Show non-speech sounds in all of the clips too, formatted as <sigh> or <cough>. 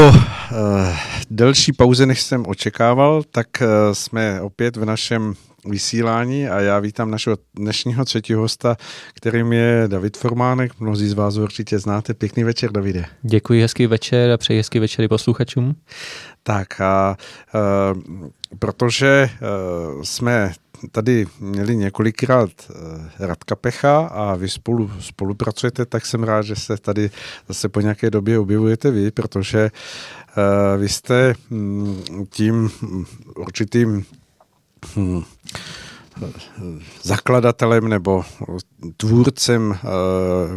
Po uh, delší pauze, než jsem očekával, tak uh, jsme opět v našem vysílání a já vítám našeho dnešního třetího hosta, kterým je David Formánek. Mnozí z vás určitě znáte. Pěkný večer, Davide. Děkuji, hezký večer a přeji hezký večer i posluchačům. Tak a uh, protože uh, jsme tady měli několikrát eh, Radka Pecha a vy spolu spolupracujete, tak jsem rád, že se tady zase po nějaké době objevujete vy, protože uh, vy jste um, tím určitým um, zakladatelem nebo tvůrcem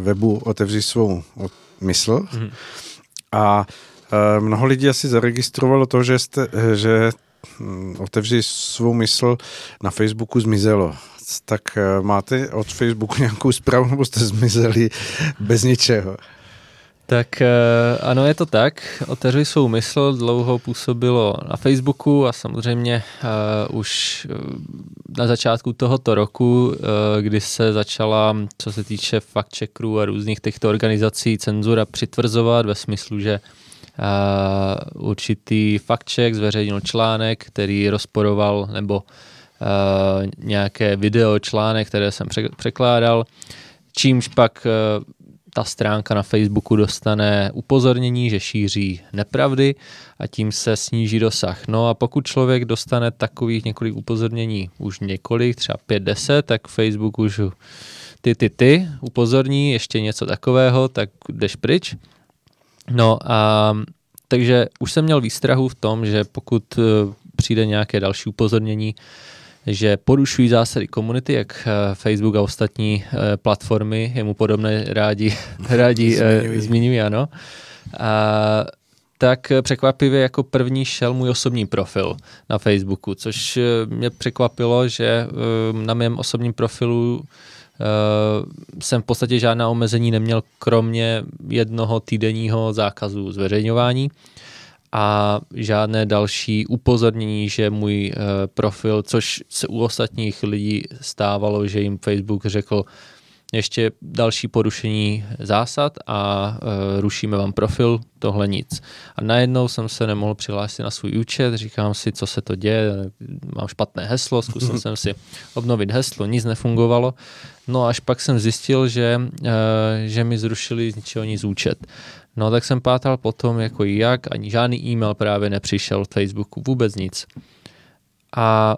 webu Otevři svou mysl. Mm-hmm. A mnoho lidí asi zaregistrovalo to, že, jste, že otevři svou mysl, na Facebooku zmizelo. Tak eh, máte od Facebooku <laughs> nějakou zprávu, nebo jste zmizeli bez ničeho? Tak eh, ano, je to tak. Otevři svou mysl dlouho působilo na Facebooku a samozřejmě uh, už na začátku tohoto uh, kdy se začala, co se týče fact checkerů a různých těchto organizací, cenzura přitvrzovat ve smyslu, že uh, určitý fact check zveřejnil článek, který rozporoval nebo uh, nějaké video článek, které jsem překládal, čímž pak uh, ta stránka na Facebooku dostane upozornění, že šíří nepravdy a tím se sníží dosah. No a pokud člověk dostane takových několik upozornění, už několik, třeba 5-10, tak Facebook už ty, ty, ty upozorní ještě něco takového, tak jdeš pryč. No a takže už jsem měl výstrahu v tom, že pokud eh, přijde nějaké další upozornění, že porušují zásady komunity, jak eh, Facebook a ostatní eh, platformy, jemu podobné rádi, <laughs> rádi zmiňují, ano. A, tak překvapivě jako první šel můj osobní profil na Facebooku, což mě překvapilo, že na mém osobním profilu jsem v podstatě žádná omezení neměl, kromě jednoho týdenního zákazu zveřejňování a žádné další upozornění, že můj uh, profil, což se u ostatních lidí stávalo, že jim Facebook řekl, ještě další porušení zásad a uh, rušíme vám profil, tohle nic. A najednou jsem se nemohl přihlásit na svůj účet, říkám si, co se to děje, mám špatné heslo, zkusil <laughs> jsem si obnovit heslo, nic nefungovalo. No až pak jsem zjistil, že, uh, že mi zrušili z ničeho nic účet. No tak jsem pátal potom, jako jak, ani žádný e-mail právě nepřišel od Facebooku, vůbec nic. A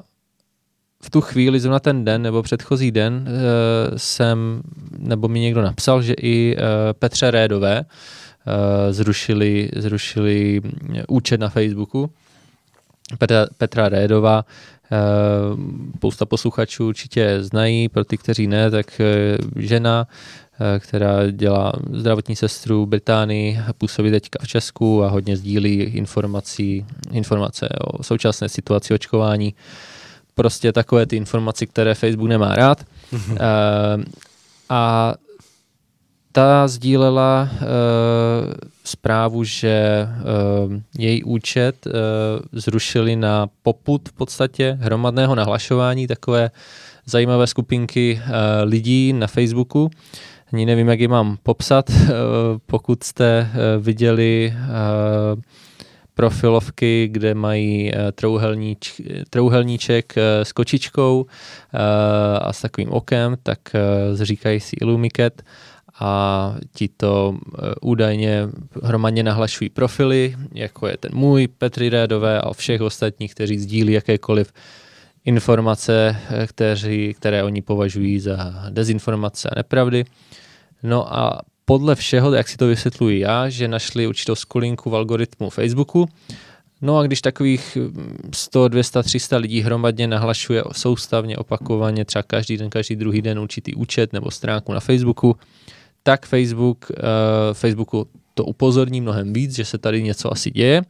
v tu chvíli, zrovna ten den nebo předchozí den, uh, jsem, nebo mi někdo napsal, že i uh, Petře Rédové zrušili, zrušili účet na Facebooku. Petra, Petra Rédová, uh, spousta posluchačů určitě znají, pro ty, kteří ne, tak uh, žena, která dělá zdravotní sestru v Británii, působí teďka v Česku a hodně sdílí informací, informace o současné situaci očkování. Prostě takové ty informace, které Facebook nemá rád. Uh, a ta sdílela uh, zprávu, že uh, její účet uh, zrušili na poput v podstatě hromadného nahlašování takové zajímavé skupinky uh, lidí na Facebooku. Ani nevím, jak ji mám popsat. Uh, pokud jste uh, viděli uh, profilovky, kde mají trouhelníč, trouhelníček s kočičkou a s takovým okem, tak říkají si Illumicat a ti to údajně hromadně nahlašují profily, jako je ten můj, Petry Rédové a všech ostatních, kteří sdílí jakékoliv informace, kteří, které oni považují za dezinformace a nepravdy. No a podle všeho, jak si to vysvětluji já, že našli určitou skulinku v algoritmu Facebooku. No a když takových 100, 200, 300 lidí hromadně nahlašuje soustavně, opakovaně, třeba každý den, každý druhý den určitý účet nebo stránku na Facebooku, tak Facebook, uh, Facebooku to upozorní mnohem víc, že se tady něco asi děje.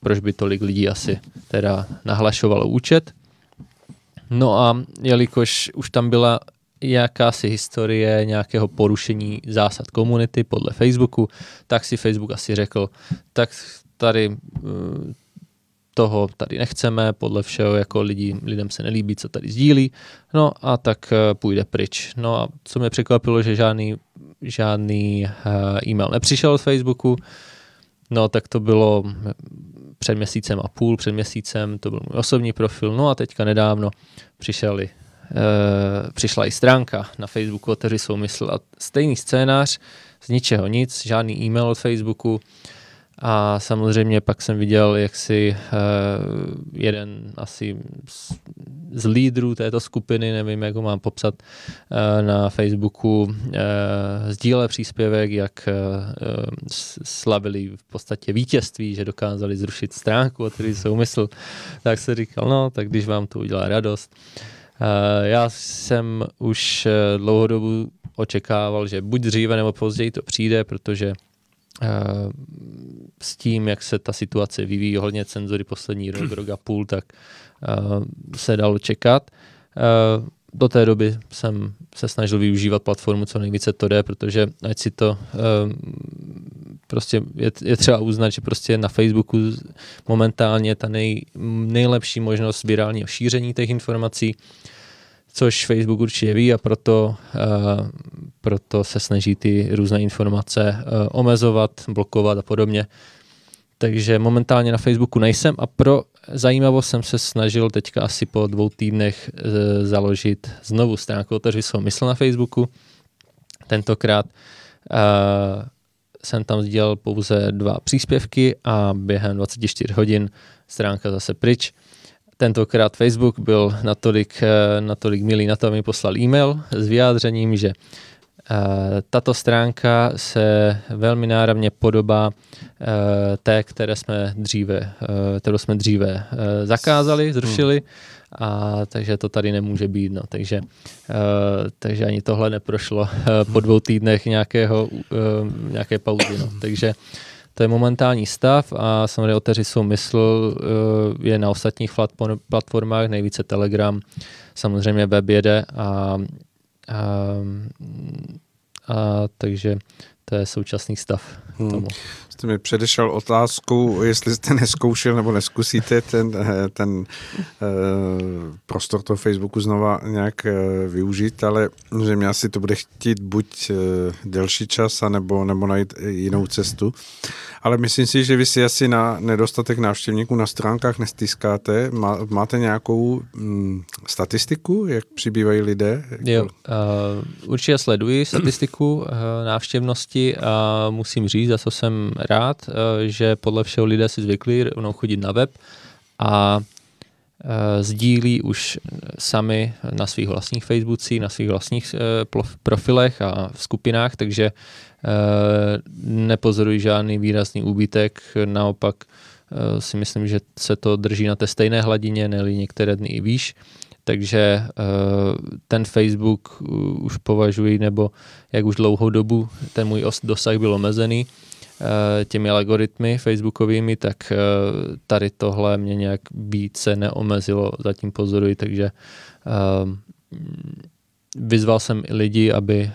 Proč by tolik lidí asi teda nahlašovalo účet? No a jelikož už tam byla jakási historie nějakého porušení zásad komunity podle Facebooku, tak si Facebook asi řekl, tak tady eh, toho tady nechceme, podle všeho jako lidi, lidem se nelíbí, co tady sdílí, no a tak eh, půjde pryč. No a co mě překvapilo, že žádný, žádný eh, e-mail nepřišel od Facebooku, No tak to bylo před měsícem a půl, před měsícem, to byl můj osobní profil, no a teďka nedávno přišeli, e, přišla i stránka na Facebooku Otevři mysl a stejný scénář, z ničeho nic, žádný e-mail od Facebooku, a samozřejmě pak jsem viděl, jak si uh, jeden asi z, lídrů této skupiny, nevím, jak ho mám popsat, uh, na Facebooku uh, sdíle příspěvek, jak slavili v podstatě vítězství, že dokázali zrušit stránku, o který jsou mysl. Tak se říkal, no, tak když vám to udělá radost. Já jsem už uh, dlouhodobu očekával, že buď dříve nebo později to přijde, protože Eh, s tím, jak se ta situace vyvíjí ohledně cenzory poslední rok, <clears throat> rok a půl, tak eh, se dalo čekat. Eh, do té doby jsem se snažil využívat platformu co nejvíce to jde, protože ať si to prostě je, je třeba uznat, že prostě na Facebooku momentálně ta nej, nejlepší možnost virálního šíření těch informací, což Facebook určitě ví a proto, uh, proto se snaží ty různé informace uh, omezovat, blokovat a podobně. Takže momentálně na Facebooku nejsem a pro zajímavost jsem se snažil teďka asi po dvou týdnech uh, založit znovu stránku Otevři svou mysl na Facebooku. Tentokrát jsem tam sdělal pouze dva příspěvky a během 24 hodin stránka zase pryč. Tentokrát Facebook byl natolik, eh, natolik milý na to, aby mi poslal e-mail s vyjádřením, že eh, tato stránka se velmi náravně podobá eh, té, které jsme dříve, kterou jsme dříve zakázali, zrušili, a takže to tady nemůže být. No. Takže, takže ani tohle neprošlo po dvou týdnech nějakého, nějaké pauzy. No. Takže to je momentální stav a samozřejmě oteři jsou mysl eh, je na ostatních platformách, nejvíce Telegram, samozřejmě web jede a, a, a takže to je současný stav hmm. tomu. Jste mi předešel otázku, jestli jste neskoušel nebo neskusíte ten, eh, ten uh, prostor toho Facebooku znova nějak uh, využít, ale že mě asi to bude chtít buď delší čas, anebo, nebo najít jinou cestu. Ale myslím si, že vy si asi na nedostatek návštěvníků na stránkách nestýskáte. Má, máte nějakou mm, statistiku, jak přibývají lidé? Jo, uh, určitě sleduji statistiku návštěvnosti a musím říct, za co jsem rád, eh, že podle všeho lidé si zvykli rovnou chodit na web a eh, sdílí už sami na svých vlastních Facebookcích, na svých vlastních eh, profilech a v skupinách, takže nepozorují žádný výrazný úbytek, naopak si myslím, že se to drží na té stejné hladině, ne některé dny i výš. Takže ten Facebook už považuji, nebo jak už dlouhou dobu ten můj dosah byl omezený, těmi algoritmy facebookovými, tak eh, tady tohle mě nějak více neomezilo, zatím pozoruji, takže eh, vyzval jsem i lidi, aby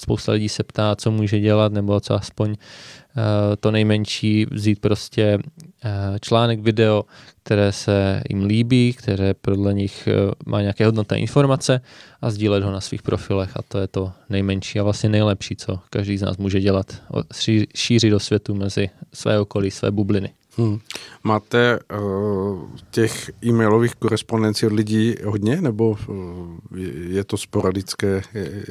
spousta lidí se ptá, co může dělat, nebo co aspoň to nejmenší vzít prostě článek, video, které se jim líbí, které podle nich má nějaké hodnotné informace a sdílet ho na svých profilech a to je to nejmenší a vlastně nejlepší, co každý z nás může dělat. Šířit do světu mezi své okolí, své bubliny. Hmm. Máte uh, těch e-mailových korespondencí od lidí hodně, nebo uh, je to sporadické?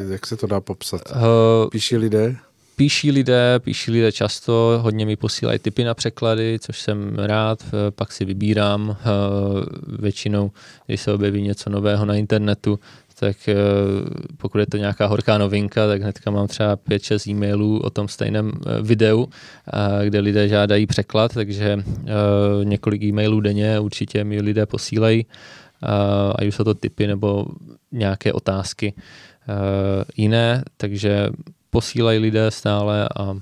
Jak se to dá popsat? Uh, Píší lidé? Píší lidé, píší lidé často, hodně mi posílají tipy na překlady, což jsem rád, pak si vybírám většinou, když se objeví něco nového na internetu, tak eh, pokud je to nějaká horká novinka, tak hnedka mám třeba 5-6 e-mailů o tom stejném eh, videu, kde lidé žádají překlad, takže eh, několik e-mailů denně určitě mi lidé posílají, ať už jsou to typy nebo nějaké otázky jiné, takže posílají lidé stále a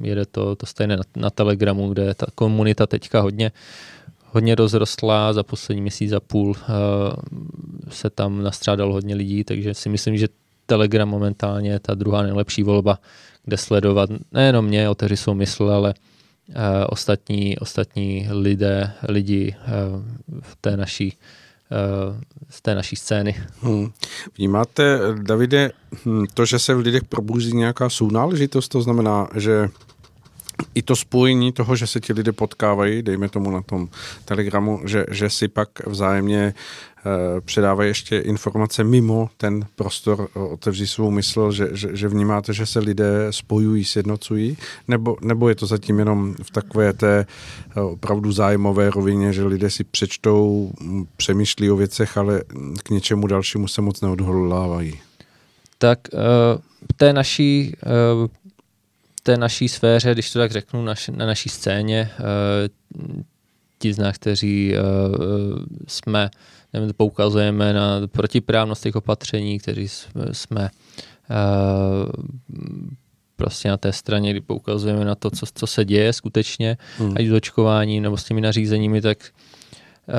jede to, to stejné na, na Telegramu, kde je ta komunita teďka hodně hodně rozrostla, za poslední měsíc a půl uh, se tam nastřádalo hodně lidí, takže si myslím, že Telegram momentálně je ta druhá nejlepší volba, kde sledovat nejenom mě, oteři jsou mysl, ale uh, ostatní, ostatní lidé, lidi uh, v té naší z té naší scény. Hmm. Vnímáte, Davide, hm, to, že se v lidech probuzí nějaká sounáležitost, to znamená, že i to spojení toho, že se ti lidé potkávají, dejme tomu na tom telegramu, že, že si pak vzájemně uh, předávají ještě informace mimo ten prostor, otevří svou mysl, že, že, že vnímáte, že se lidé spojují, sjednocují, nebo, nebo je to zatím jenom v takové té uh, opravdu zájmové rovině, že lidé si přečtou, přemýšlí o věcech, ale k něčemu dalšímu se moc neodhodlávají? Tak uh, té naší té naší sféře, když to tak řeknu, naš, na naší scéně, uh, ti z nás, kteří uh, jsme, nevím, poukazujeme na protiprávnost těch opatření, kteří jsme prostě na té straně, kdy poukazujeme na to, co, co se děje skutečně, hmm. ať s očkováním nebo s těmi nařízeními, tak uh,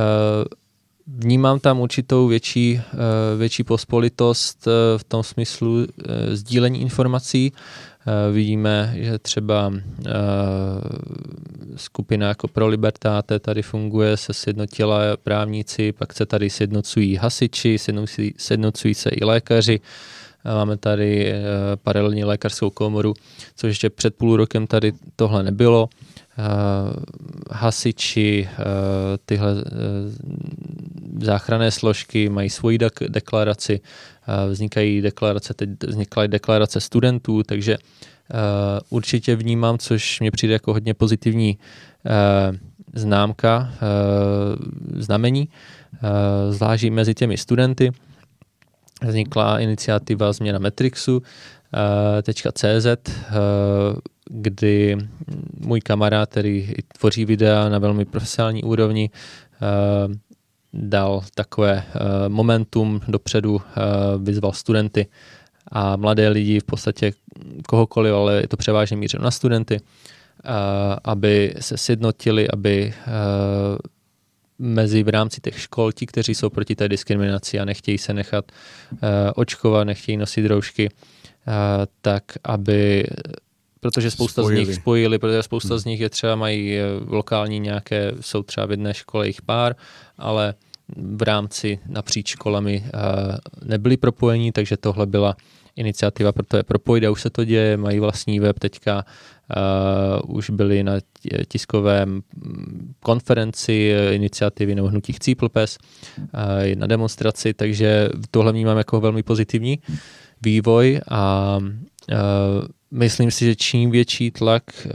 vnímám tam určitou větší, uh, větší pospolitost uh, v tom smyslu uh, sdílení informací, Eh, vidíme, že třeba eh, skupina jako Pro Libertáte tady funguje, se sjednotila právníci, pak se tady sjednocují hasiči, sjednocují, se i lékaři, Máme tady paralelní lékařskou komoru, což ještě před půl rokem tady tohle nebylo. Hasiči, tyhle záchranné složky mají svoji deklaraci, vznikají deklarace, teď vznikla deklarace studentů, takže určitě vnímám, což mě přijde jako hodně pozitivní známka, znamení, zvlášť mezi těmi studenty. Vznikla iniciativa změna Metrixu, .cz, kdy můj kamarád, který tvoří videa na velmi profesionální úrovni, dal takové uh, momentum dopředu, uh, vyzval studenty a mladé lidi, v podstatě kohokoliv, ale je to převážně mířeno na studenty, uh, aby se sjednotili, aby mezi v rámci těch škol, ti, kteří jsou proti té diskriminaci a nechtějí se nechat očkovat, nechtějí nosit roušky, tak aby protože spousta spojili. z nich spojili, protože spousta hmm. z nich je třeba mají lokální nějaké, jsou třeba v jedné škole jich pár, ale v rámci napříč školami eh, nebyli propojení, takže tohle byla iniciativa pro to je propojit a už se to děje, mají vlastní web teďka, uh, už byli na tiskovém konferenci iniciativy nebo hnutí Chcípl pes, uh, na demonstraci, takže tohle vnímám jako velmi pozitivní vývoj a uh, myslím si, že čím větší tlak uh,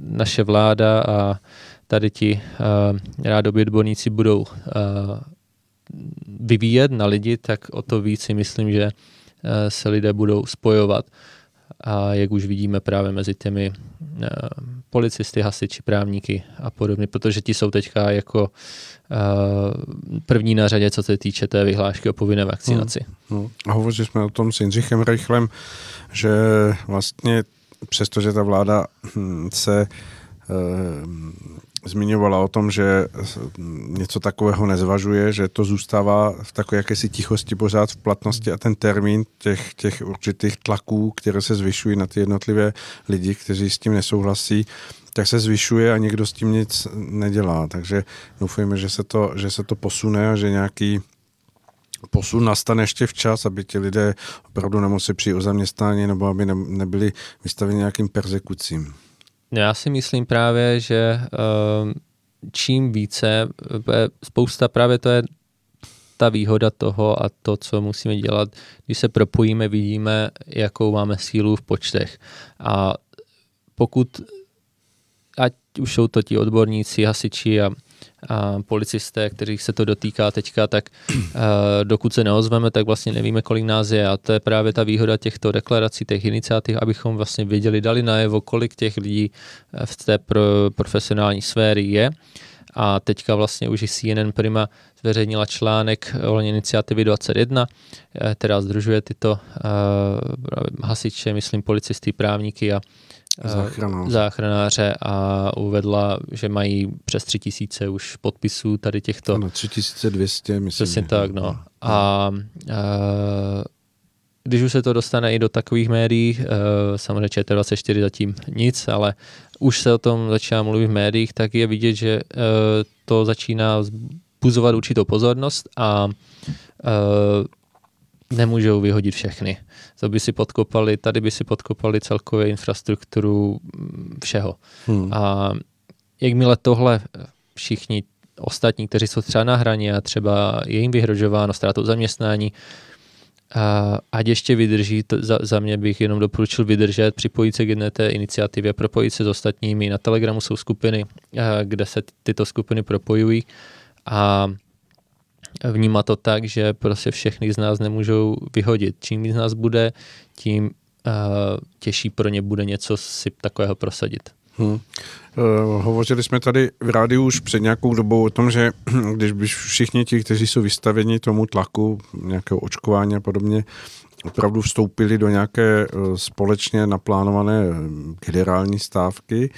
naše vláda a tady ti uh, rádoby odborníci budou uh, vyvíjet na lidi, tak o to víc si myslím, že uh, se lidé budou spojovat. A jak už vidíme právě mezi těmi uh, policisty, hasiči, právníky a podobně, protože ti jsou teďka jako uh, první na řadě, co se týče té vyhlášky o povinné vakcinaci. Hmm, hmm. A hovořili jsme o tom s Jindřichem Reichlem, že vlastně přestože ta vláda hm, se zmiňovala o tom, že něco takového nezvažuje, že to zůstává v takové jakési tichosti pořád v platnosti a ten termín těch, těch určitých tlaků, které se zvyšují na ty jednotlivé lidi, kteří s tím nesouhlasí, tak se zvyšuje a někdo s tím nic nedělá. Takže doufujeme, že se to, že se to posune a že nějaký posun nastane ještě včas, aby ti lidé opravdu nemuseli přijít o zaměstnání nebo aby ne, nebyli vystaveni nějakým persekucím. Já si myslím právě, že ehm, čím více, spousta právě to je ta výhoda toho a to, co musíme dělat, když se propojíme, vidíme, jakou máme sílu v počtech. A pokud, ať už jsou to ti odborníci, hasiči a a policisté, kterých se to dotýká teďka, tak uh, dokud se neozveme, tak vlastně nevíme, kolik nás je. A to je právě ta výhoda těchto deklarací, těch iniciativ, abychom vlastně věděli, dali najevo, kolik těch lidí eh, v té pro, profesionální sféry je. A teďka vlastně už i CNN Prima zveřejnila článek o iniciativy 21, která združuje tyto uh, hasiče, myslím policisty, právníky a záchranáře. záchranáře a uvedla, že mají přes tři tisíce už podpisů tady těchto. Ano, 3200, myslím. Přesně tak, no. A, a když už se to dostane i do takových médií, samozřejmě ČT24 zatím nic, ale už se o tom začíná mluvit v médiích, tak je vidět, že to začíná buzovat určitou pozornost a nemůžou vyhodit všechny. To by si podkopali, tady by si podkopali celkově infrastrukturu mm, všeho. Hmm. A jakmile tohle všichni ostatní, kteří jsou třeba na hraně a třeba je jim vyhrožováno ztrátou zaměstnání, a ať ještě vydrží, to za, za mě bych jenom doporučil vydržet, připojit se k jedné té iniciativě, propojit se s ostatními. Na Telegramu jsou skupiny, kde se tyto skupiny propojují a vnímá to tak, že prostě všechny z nás nemůžou vyhodit. Čím víc z nás bude, tím uh, těžší pro ně bude něco si takového prosadit. Hmm. Uh, hovořili jsme tady v rádiu už před nějakou dobou o tom, že <clears throat> když by všichni ti, kteří jsou vystaveni tomu tlaku, nějakého očkování a podobně, opravdu vstoupili do nějaké uh, společně naplánované generální stávky,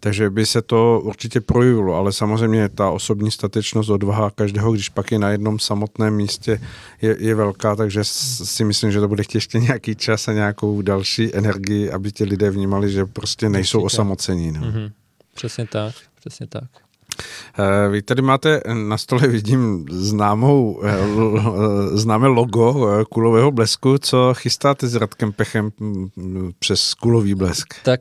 takže by se to určitě projevilo, ale samozřejmě ta osobní statečnost, odvaha každého, když pak je na jednom samotném místě, je, je velká, takže si myslím, že to bude chtít ještě nějaký čas a nějakou další energii, aby ti lidé vnímali, že prostě nejsou osamocení. No. Mm-hmm. Přesně tak, přesně tak. Eh, vy tady máte na stole, vidím, známou, eh, známé logo eh, kulového blesku. Co chystáte s Radkem Pechem přes kulový blesk? Tak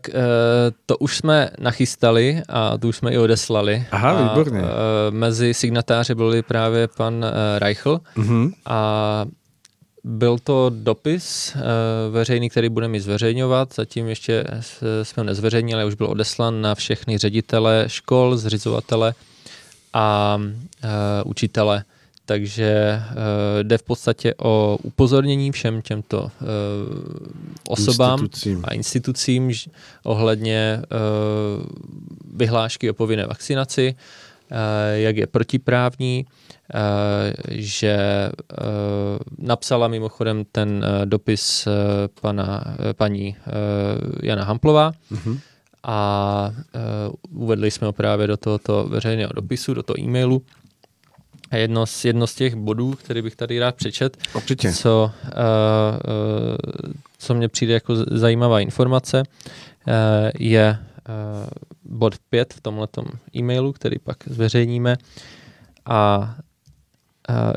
to už jsme nachystali a to už jsme i odeslali. Aha, a výborně. Mezi signatáři byli právě pan Reichl uh-huh. a byl to dopis veřejný, který budeme zveřejňovat. Zatím ještě jsme ho nezveřejnili, už byl odeslan na všechny ředitele škol, zřizovatele a uh, učitele. Takže uh, jde v podstatě o upozornění všem těmto osobám institucím. a institucím ohledně vyhlášky o povinné vakcinaci, jak je protiprávní, uh, že uh, napsala mimochodem ten dopis pana, paní Jana Hamplová, uh-huh a uvedli jsme ho právě do tohoto veřejného dopisu, do toho e-mailu. A jedno z, jedno z těch bodů, který bych tady rád přečet, Určitě. Co, uh, uh, co mně přijde jako zajímavá informace, uh, je uh, bod 5 v tomto e-mailu, který pak zveřejníme. A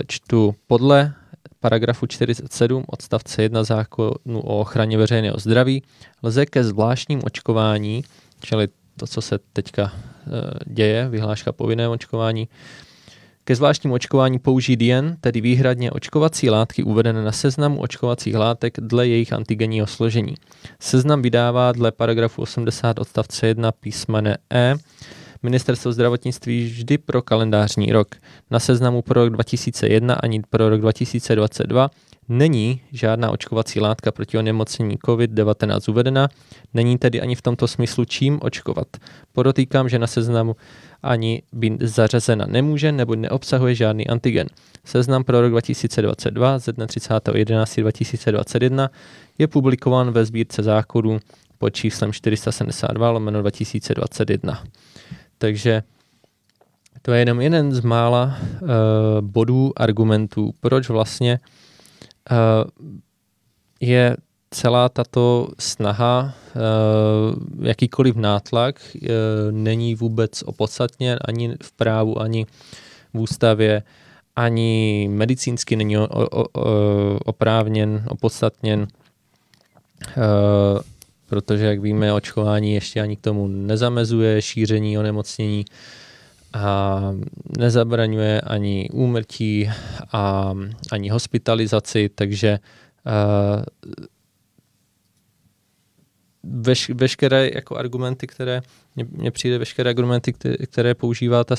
čtu podle paragrafu 47 odstavce 1 zákonu o ochraně veřejného zdraví lze ke zvláštním očkování, čili to, co se teďka e, děje, vyhláška povinného očkování, ke zvláštním očkování použít jen, tedy výhradně očkovací látky uvedené na seznamu očkovacích látek dle jejich antigenního složení. Seznam vydává dle paragrafu 80 odstavce 1 písmene E Ministerstvo zdravotnictví vždy pro kalendářní rok. Na seznamu pro rok 2001 ani pro rok 2022 není žádná očkovací látka proti onemocnění COVID-19 uvedena, není tedy ani v tomto smyslu čím očkovat. Podotýkám, že na seznamu ani být zařazena nemůže nebo neobsahuje žádný antigen. Seznam pro rok 2022 ze dne 30.11.2021 je publikován ve sbírce zákonů pod číslem 472 lomeno 2021. Takže to je jenom jeden z mála uh, bodů, argumentů, proč vlastně uh, je celá tato snaha, uh, jakýkoliv nátlak, uh, není vůbec opodstatněn ani v právu, ani v ústavě, ani medicínsky není o, o, o, oprávněn, opodstatněn. Uh, protože, jak víme, očkování ještě ani k tomu nezamezuje šíření onemocnění a nezabraňuje ani úmrtí a ani hospitalizaci, takže uh, veš, veškeré jako argumenty, které mně přijde veškeré argumenty, které, které používá ta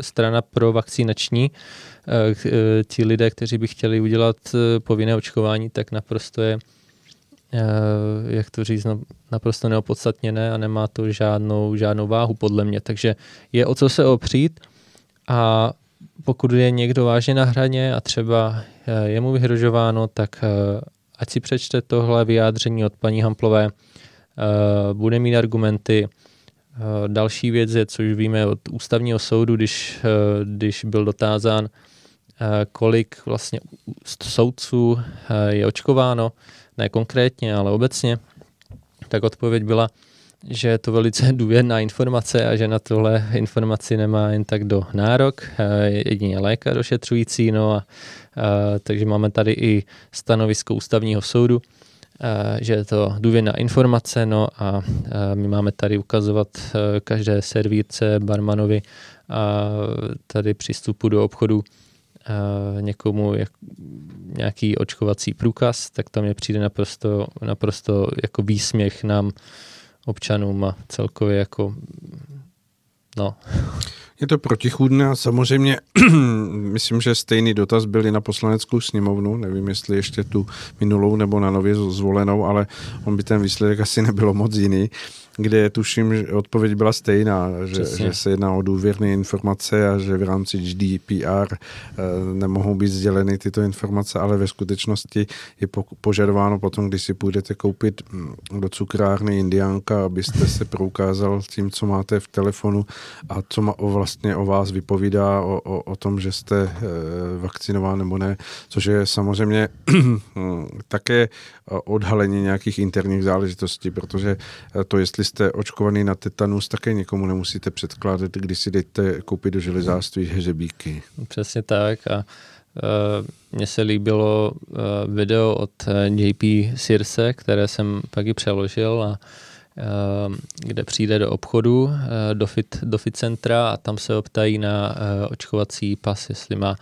strana pro vakcinační, uh, ti lidé, kteří by chtěli udělat povinné očkování, tak naprosto je Eh, jak to říct, naprosto neopodstatněné a nemá to žádnou, žádnou váhu podle mě. Takže je o co se opřít a pokud je někdo vážně na hraně a třeba eh, je mu vyhrožováno, tak eh, ať si přečte tohle vyjádření od paní Hamplové, bude mít argumenty. Další věc je, což víme od ústavního soudu, když, když byl dotázán, kolik vlastně soudců je očkováno, ne konkrétně, ale obecně, tak odpověď byla že je to velice <laughs> důvěrná informace a že na tohle informaci nemá jen tak do nárok, jedině lékař ošetřující, no a, takže máme tady i stanovisko ústavního soudu, že je to důvěrná informace, no a my máme tady ukazovat každé servírce, barmanovi a tady přístupu do obchodu někomu jak, nějaký očkovací průkaz, tak to mě přijde naprosto, naprosto jako výsměch nám občanům a celkově jako no. Je to protichůdné a samozřejmě <clears throat> myslím, že stejný dotaz byl i na poslaneckou sněmovnu, nevím, jestli ještě tu minulou nebo na nově zvolenou, ale on by ten výsledek asi nebylo moc jiný kde tuším, že odpověď byla stejná, že, že se jedná o důvěrné informace a že v rámci GDPR eh, nemohou být sděleny tyto informace, ale ve skutečnosti je požadováno potom, když si půjdete koupit hm, do cukrárny Indiánka, abyste se proukázal tím, co máte v telefonu a co má o vlastně o vás vypovídá, o, o, o tom, že jste eh, vakcinován nebo ne, což je samozřejmě <clears throat> hm, také odhalení nějakých interních záležitostí, protože to, jestli jste očkovaný na tetanus, také někomu nemusíte předkládat, když si jdete koupit do železářství hřebíky. Přesně tak a Uh, mně se líbilo uh, video od JP Sirse, které jsem pak i přeložil a kde přijde do obchodu, do fit, do fit centra a tam se optají na očkovací pas, jestli má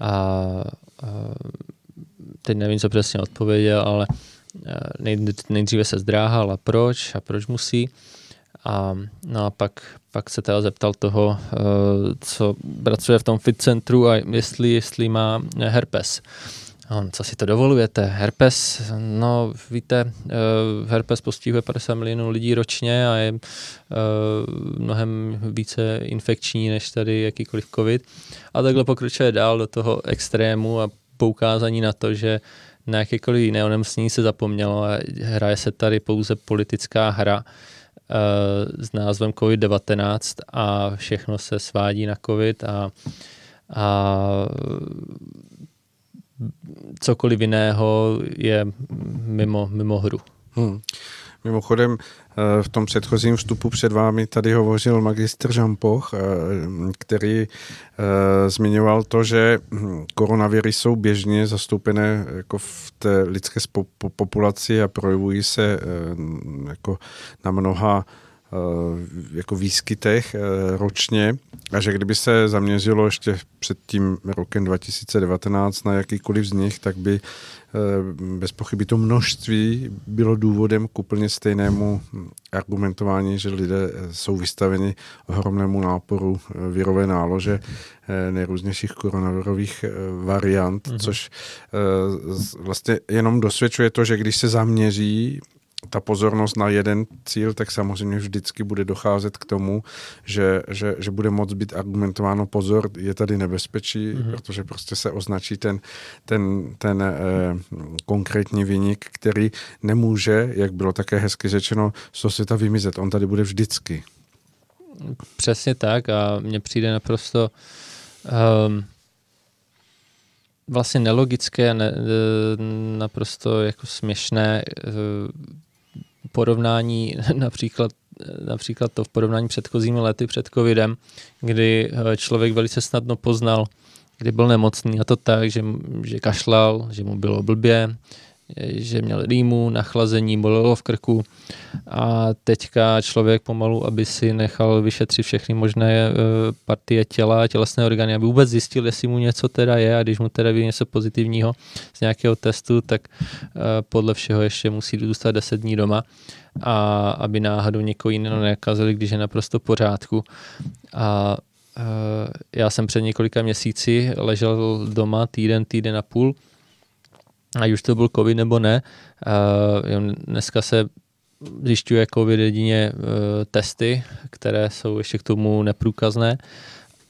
a teď nevím, co přesně odpověděl, ale nejdříve se zdráhal a proč a proč musí. A, no a pak, pak se teda zeptal toho, eh, co pracuje v tom fit centru a jestli, jestli má herpes. On, co si to dovolujete? Herpes, no víte, eh, herpes postihuje 50 milionů lidí ročně a je eh, mnohem více infekční než tady jakýkoliv covid. A takhle pokračuje dál do toho extrému a poukázání na to, že na jakékoliv jiné onemocnění se zapomnělo a hraje se tady pouze politická hra uh, s názvem COVID-19 a všechno se svádí na COVID a, a cokoliv jiného je mimo, mimo hru. Hmm. Mimochodem, eh, v tom předchozím vstupu před vámi tady hovořil magistr Žampoch, eh, který eh, zmiňoval to, že hm, koronaviry jsou běžně zastoupené jako v té lidské populaci a projevují se jako na mnoha jako výskytech ročně a že kdyby se zaměřilo ještě před tím rokem 2019 na jakýkoliv z nich, tak by Eh, bez pochyby to množství bylo důvodem k úplně stejnému argumentování, že lidé eh, jsou vystaveni ohromnému náporu eh, virové nálože nejrůznějších koronavirových variant, mm-hmm. což vlastně jenom dosvědčuje to, že když se zaměří ta pozornost na jeden cíl, tak samozřejmě vždycky bude docházet k tomu, že, že, že bude moc být argumentováno pozor, je tady nebezpečí, mm-hmm. protože prostě se označí ten, ten, ten eh, konkrétní vynik, který nemůže, jak bylo také hezky řečeno, z toho světa vymizet. On tady bude vždycky. Přesně tak a mně přijde naprosto um, vlastně nelogické a ne, naprosto jako směšné uh, porovnání <laughs> například například to v porovnání předchozími lety před covidem, kdy eh, člověk velice snadno poznal, kdy byl nemocný a to tak, že, že kašlal, že mu bylo blbě, že měl rýmu, nachlazení, bolelo v krku a teďka člověk pomalu, aby si nechal vyšetřit všechny možné eh, partie těla, tělesné orgány, aby vůbec zjistil, jestli mu něco teda je a když mu teda ví něco pozitivního z nějakého testu, tak eh, podle všeho ještě musí zůstat 10 dní doma a aby náhodou někoho jiného nekazili, když je naprosto v pořádku. A eh, já jsem před několika měsíci ležel doma týden, týden a půl ať už to byl covid nebo ne. Uh, dneska se zjišťuje covid jedině uh, testy, které jsou ještě k tomu neprůkazné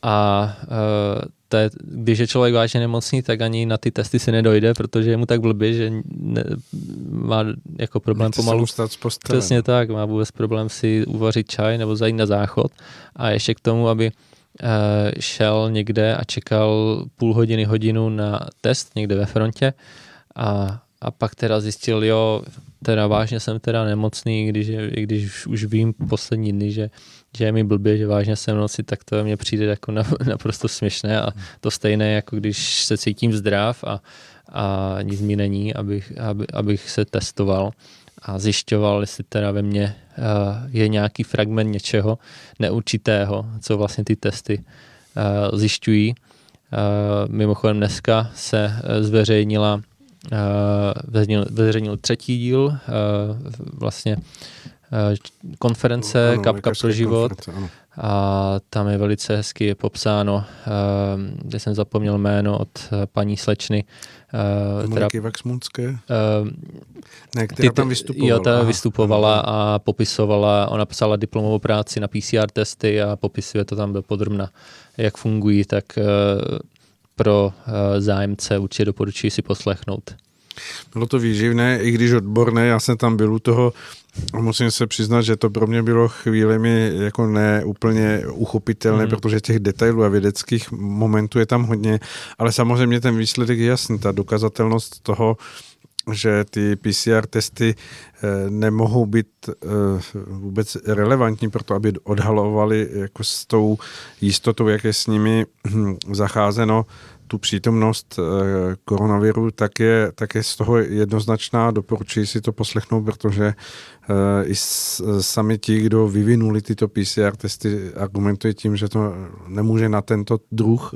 a uh, te, když je člověk vážně nemocný, tak ani na ty testy se nedojde, protože je mu tak blbě, že ne, má jako problém Nechce pomalu. Se Přesně tak, má vůbec problém si uvařit čaj nebo zajít na záchod a ještě k tomu, aby uh, šel někde a čekal půl hodiny, hodinu na test někde ve frontě, a a pak teda zjistil, jo, teda vážně jsem teda nemocný, když, když už vím poslední dny, že, že je mi blbě, že vážně jsem noci, tak to mně přijde jako <laughs> naprosto směšné a to stejné, jako když se cítím zdrav a, a nic mi není, abych, aby, abych se testoval a zjišťoval, jestli teda ve mně uh, je nějaký fragment něčeho neurčitého, co vlastně ty testy uh, zjišťují. Uh, mimochodem dneska se zveřejnila uh, zveřejnil třetí díl uh, vlastně uh, konference ano, Kapka pro život a tam je velice hezky je popsáno, kde jsem zapomněl jméno od paní slečny. Která, Vaxmunské? Ne, která ty, tam vystupovala. Jo, ta vystupovala a popisovala, ona psala diplomovou práci na PCR testy a popisuje to tam do podrobna, jak fungují, tak pro uh, zájemce určitě doporučuji si poslechnout. Bylo to výživné, i když odborné, já jsem tam byl u toho a musím se přiznat, že to pro mě bylo chvílemi jako neúplně uchopitelné, mm. protože těch detailů a vědeckých momentů je tam hodně, ale samozřejmě ten výsledek je jasný, ta dokazatelnost toho, že ty PCR testy eh, nemohou být eh, vůbec relevantní pro to, aby odhalovali jako s tou jistotou, jak je s nimi hm, zacházeno, tu přítomnost eh, koronaviru, tak je, tak je z toho jednoznačná. Doporučuji si to poslechnout, protože i sami ti, kdo vyvinuli tyto PCR testy, argumentují tím, že to nemůže na tento druh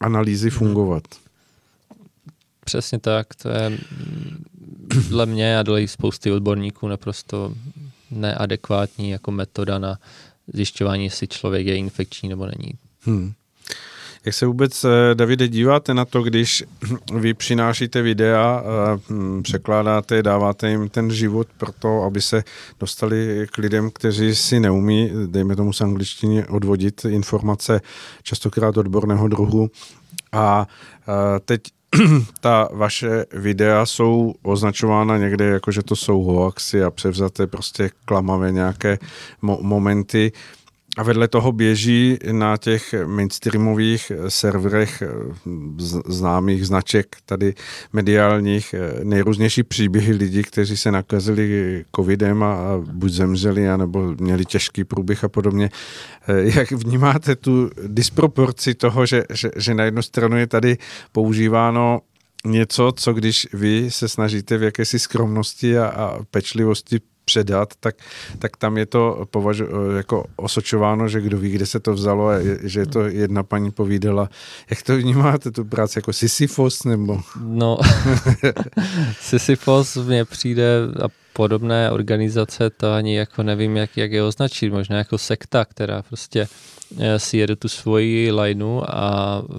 analýzy fungovat. Přesně tak, to je dle mě a dle spousty odborníků naprosto neadekvátní jako metoda na zjišťování, jestli člověk je infekční nebo není. Hmm. Jak se vůbec, eh, Davide, díváte na to, když vy přinášíte videa, hm, překládáte, dáváte jim ten život pro to, aby se dostali k lidem, kteří si neumí, dejme tomu z angličtiny, odvodit informace častokrát odborného druhu. A teď <clears throat> ta vaše videa jsou označována někde jako, že to jsou hoaxy a převzaté prostě klamavé nějaké mo- momenty. A vedle toho běží na těch mainstreamových serverech známých značek, tady mediálních, nejrůznější příběhy lidí, kteří se nakazili covidem a buď zemřeli, anebo měli těžký průběh a podobně. Jak vnímáte tu disproporci toho, že, že, že na jednu stranu je tady používáno něco, co když vy se snažíte v jakési skromnosti a, a pečlivosti předat, tak, tak tam je to považu, jako osočováno, že kdo ví, kde se to vzalo a je, že to jedna paní povídala. Jak to vnímáte, tu práci, jako Sisyfos nebo? No, <laughs> Sisyfos mně přijde a podobné organizace, to ani jako nevím, jak, jak je označit, možná jako sekta, která prostě eh, si jede tu svoji lineu a uh,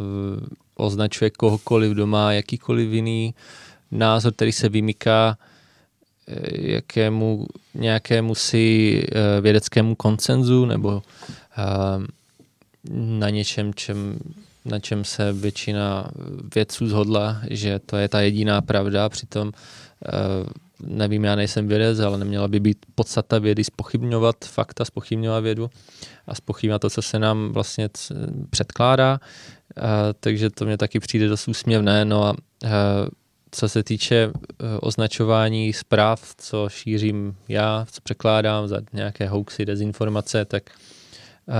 označuje kohokoliv doma, jakýkoliv jiný názor, který se vymyká jakému nějakému si eh, vědeckému koncenzu nebo eh, na něčem, čem, na čem se většina vědců zhodla, že to je ta jediná pravda, přitom eh, nevím, já nejsem vědec, ale neměla by být podstata vědy spochybňovat fakta, spochybňovat vědu a spochybňovat to, co se nám vlastně předkládá, takže to mě taky přijde dost úsměvné, no a co se týče eh, označování zpráv, co šířím já, co překládám za nějaké hoaxy, dezinformace, tak uh,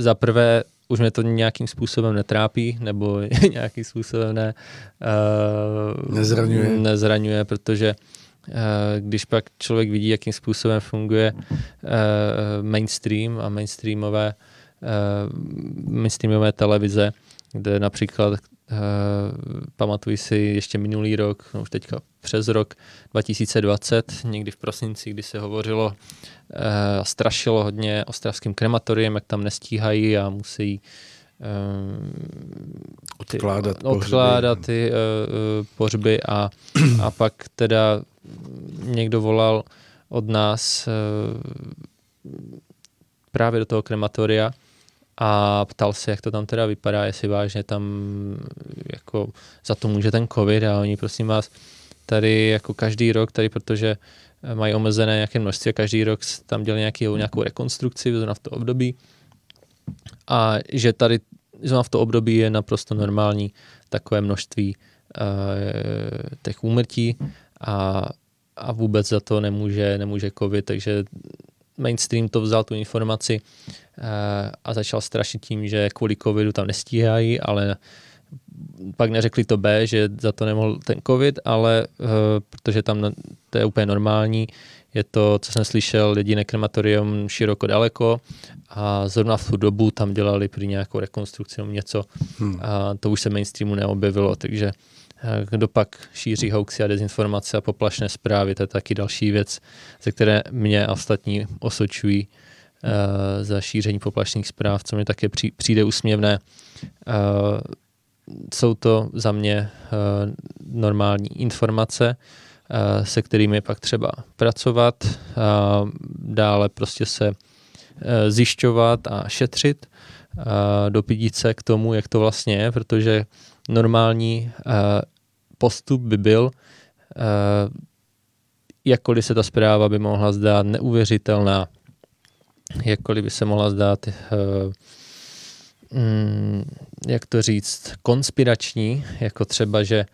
za prvé už mě to nějakým způsobem netrápí, nebo <laughs> nějakým způsobem ne, uh, nezraňuje. nezraňuje, protože uh, když pak člověk vidí, jakým způsobem funguje uh, mainstream a mainstreamové, uh, mainstreamové televize, kde například Uh, pamatuji si ještě minulý rok, no už teďka přes rok 2020, někdy v prosinci, kdy se hovořilo uh, strašilo hodně ostravským krematoriem, jak tam nestíhají a musí uh, odkládat, ty, odkládat ty uh, pohřby a, a pak teda někdo volal od nás uh, právě do toho krematoria a ptal se, jak to tam teda vypadá, jestli vážně tam jako za to může ten covid a oni prosím vás tady jako každý rok, tady protože mají omezené nějaké množství každý rok tam dělali nějaký, nějakou rekonstrukci v to období. A že tady v to období je naprosto normální takové množství těch úmrtí a, a vůbec za to nemůže, nemůže COVID, takže mainstream to vzal tu informaci a začal strašit tím, že kvůli covidu tam nestíhají, ale pak neřekli to B, že za to nemohl ten covid, ale uh, protože tam to je úplně normální, je to, co jsem slyšel, jediné krematorium široko daleko a zrovna v tu dobu tam dělali při nějakou rekonstrukci nebo něco hmm. a to už se mainstreamu neobjevilo, takže eh, kdo pak šíří hoaxy a dezinformace a poplašné zprávy, to je taky další věc, ze které mě a ostatní osočují uh, za šíření poplašných zpráv, co mi také přijde úsměvné. Uh, jsou to za mě uh, normální informace, se kterými pak třeba pracovat, dále prostě se zjišťovat a šetřit, uh, dopídit se k tomu, jak to vlastně je, protože normální uh, postup by byl, uh, jakkoliv se ta zpráva by mohla zdát neuvěřitelná, jakkoliv by se mohla zdát mm, jak to říct, konspirační, jako třeba, že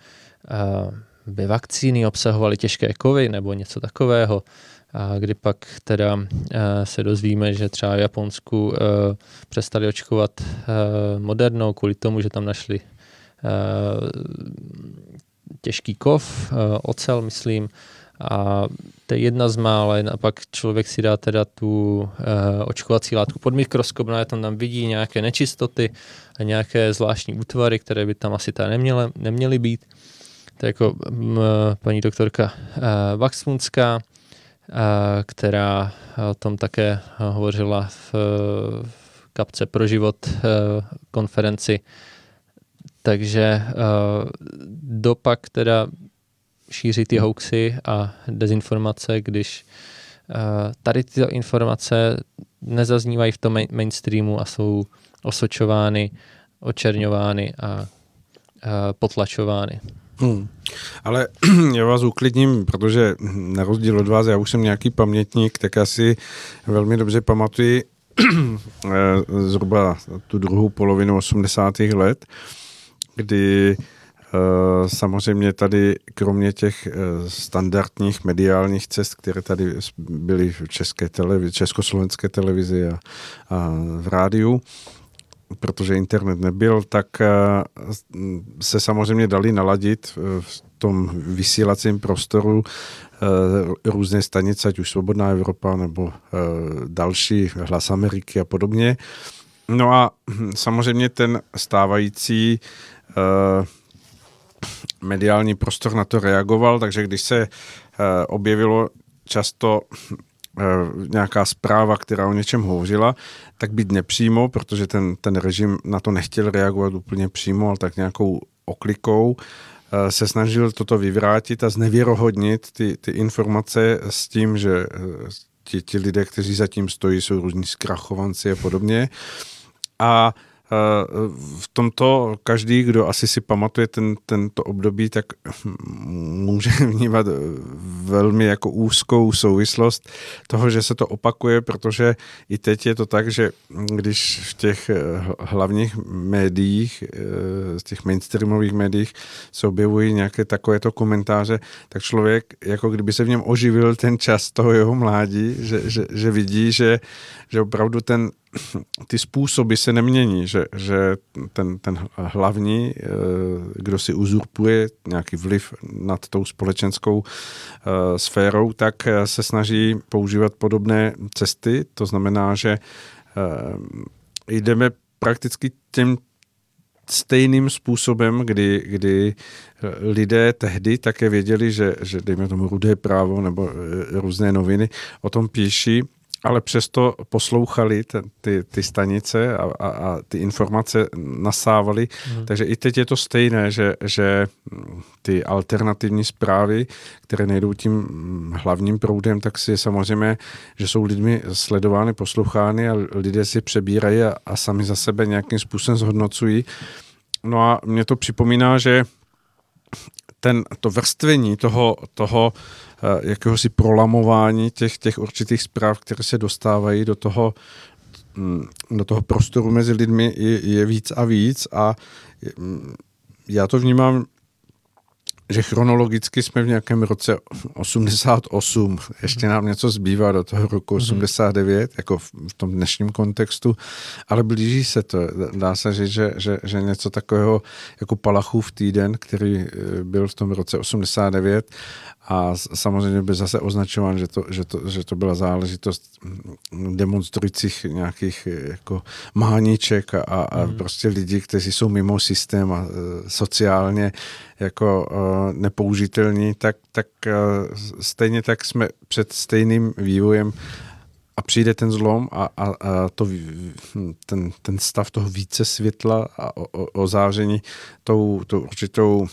by vakcíny obsahovaly těžké kovy nebo něco takového, a kdy pak teda uh, se dozvíme, že třeba v Japonsku uh, přestali očkovat uh, modernou kvůli tomu, že tam našli těžký kov, ocel, myslím, a to je jedna z mála, a pak člověk si dá teda tu uh, očkovací látku pod mikroskop, no a tam tam vidí nějaké nečistoty a nějaké zvláštní útvary, které by tam asi tady neměly, neměly být. To je jako m, paní doktorka uh, Vaxmunská, která o tom také hovořila v, kapce pro život uh, konferenci. Takže uh, dopak teda šíří ty hoaxy a dezinformace, když uh, tady tyto informace nezaznívají v tom mainstreamu a jsou osočovány, očerňovány a potlačovány. Hmm. Ale <clears throat> já vás uklidním, protože na rozdíl od vás, já už jsem nějaký pamětník, tak asi velmi dobře pamatuji <clears throat> eh, zhruba tu druhou polovinu 80. let, kdy Eh, samozřejmě tady, kromě těch eh, standardních mediálních cest, které tady byly v české televizi, československé televizi a, a v rádiu, protože internet nebyl, tak eh, se samozřejmě dali naladit v tom vysílacím prostoru různé stanice, ať už Svobodná Evropa nebo další, Hlas Ameriky a podobně. No a hm, samozřejmě ten stávající mediální prostor na to reagoval, takže když se objevilo často uh, nějaká zpráva, která o něčem hovořila, tak být nepřímo, protože ten, ten režim na to nechtěl reagovat úplně přímo, ale tak nějakou oklikou uh, se snažil toto vyvrátit a znevěrohodnit ty, ty informace s tím, že ti, ti lidé, kteří zatím stojí, jsou různí zkrachovanci a podobně. A v tomto každý, kdo asi si pamatuje ten, tento období, tak může <laughs> vnímat velmi jako úzkou souvislost toho, že se to opakuje, protože i teď je to tak, že když v těch hlavních médiích, z těch mainstreamových médiích se objevují nějaké takovéto komentáře, tak člověk jako kdyby se v něm oživil ten čas toho jeho mládí, že, že, že vidí, že, že opravdu ten ty způsoby se nemění, že, že ten, ten hlavní, eh, kdo si uzurpuje nějaký vliv nad tou společenskou eh, sférou, tak eh, se snaží používat podobné cesty. To znamená, že jdeme prakticky těm stejným způsobem, kdy, kdy lidé tehdy také věděli, že, že dejme tomu rudé právo nebo různé noviny o tom píší ale přesto poslouchali t, ty, ty stanice a, a, a ty informace nasávali. Mm. Takže i teď je to stejné, že, že ty alternativní zprávy, které nejdou tím hlavním proudem, tak si samozřejmě, že jsou lidmi sledovány, poslouchány a lidé si přebírají a, a sami za sebe nějakým způsobem zhodnocují. No a mě to připomíná, že ten, to vrstvení toho, toho Eh, jakéhosi prolamování těch, těch určitých zpráv, které se dostávají do toho, mm, do toho prostoru mezi lidmi je, je víc a víc a mm, já to vnímám že chronologicky jsme v nějakém roce 88, ještě nám něco zbývá do toho roku 89, mm-hmm. jako v, v tom dnešním kontextu, ale blíží se to. Dá se říct, že, že, že něco takového jako Palachův týden, který eh, byl v tom roce 89 a samozřejmě by zase označován, že to, že to, že to byla záležitost demonstrujících nějakých jako máníček a, a mm. prostě lidí, kteří jsou mimo systém a eh, sociálně jako uh, nepoužitelní, tak, tak uh, stejně tak jsme před stejným vývojem a přijde ten zlom a, a, a to, ten, ten stav toho více světla a o, o, o záření tou, tou určitou